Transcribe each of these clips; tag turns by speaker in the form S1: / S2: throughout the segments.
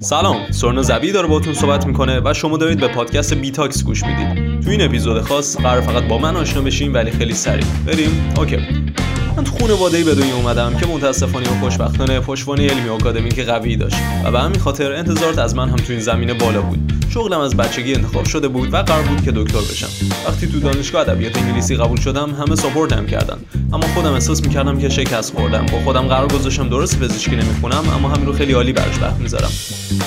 S1: سلام سورنا ذبیحی داره باهاتون صحبت می‌کنه و شما دارید به پادکست بیتاکس گوش می‌دید. تو این اپیزود خاص قراره فقط با من آشنا بشیم ولی خیلی سریع. بریم؟ okay. من تو خانواده‌ای به دنیا اومدم که متاسفانه و خوشبختانه پشتوانه علمی آکادمیک قوی داشت. و به همین خاطر انتظارات از من هم تو این زمینه بالا بود. شغلم از بچگی انتخاب شده بود و قرار بود که دکتر بشم. وقتی تو دانشگاه ادبیات انگلیسی قبول شدم همه support م کردن. اما خودم احساس می‌کردم که شکست خوردم. با خودم قرار گذاشتم درسته پزشکی نمی‌خونم اما همین رو خیلی عالی براش وقت می‌ذارم.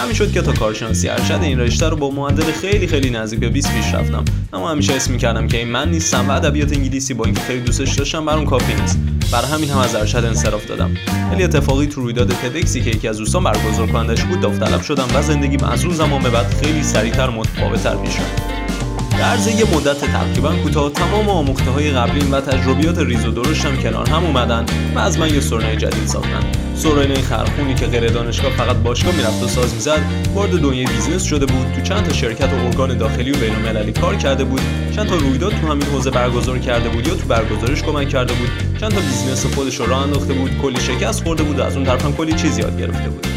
S1: همین شد که تا کارشناسی ارشد این رشته رو با معدل خیلی خیلی نزدیک به 20 پیش رفتم. اما همیشه اسم می‌کردم که این من نیستم و ادبیات انگلیسی با اینکه خیلی دوستش داشتم برام کافی نیست. برای همین هم از ارشد انصراف دادم ولی اتفاقی تو رویداد تدکسی که یکی از دوستان برگزار کنندش بود داوطلب شدم و زندگیم از اون زمان به بعد خیلی سریعتر متفاوتتر پیش رفت. در عرض یه مدت تقریبا کوتاه تمام آموخته های قبلیم و تجربیات ریز و درشتم کنار هم اومدن و از من یه سرنای جدید ساختن. سورنای خرخونی که غیر دانشگاه فقط باشگاه می‌رفت و ساز می‌زد وارد دنیای business شده بود تو چند تا شرکت و ارگان داخلی و بین‌المللی کار کرده بود. چند تا رویداد تو همین حوزه برگزار کرده بود یا تو برگزارش کمک کرده بود. چند تا business خودش رو راه انداخته بود کلی شکست خورده بود و از اون طرف هم کلی چیز یاد گرفته بود.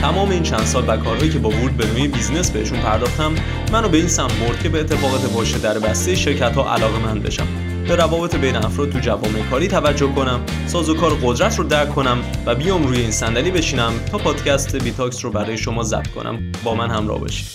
S1: تمام این چند سال و کارهایی که با ورود به دنیای business بهشون پرداختم منو به این سمت برد که به اتفاقات پشت در بسته شرکت ها علاقه‌مند بشم. به روابط بین افراد تو جوامع کاری توجه کنم سازوکار قدرت رو درک کنم و بیام روی این صندلی بشینم تا پادکست بیتاکس رو برای شما ضبط کنم. با من همراه باشید.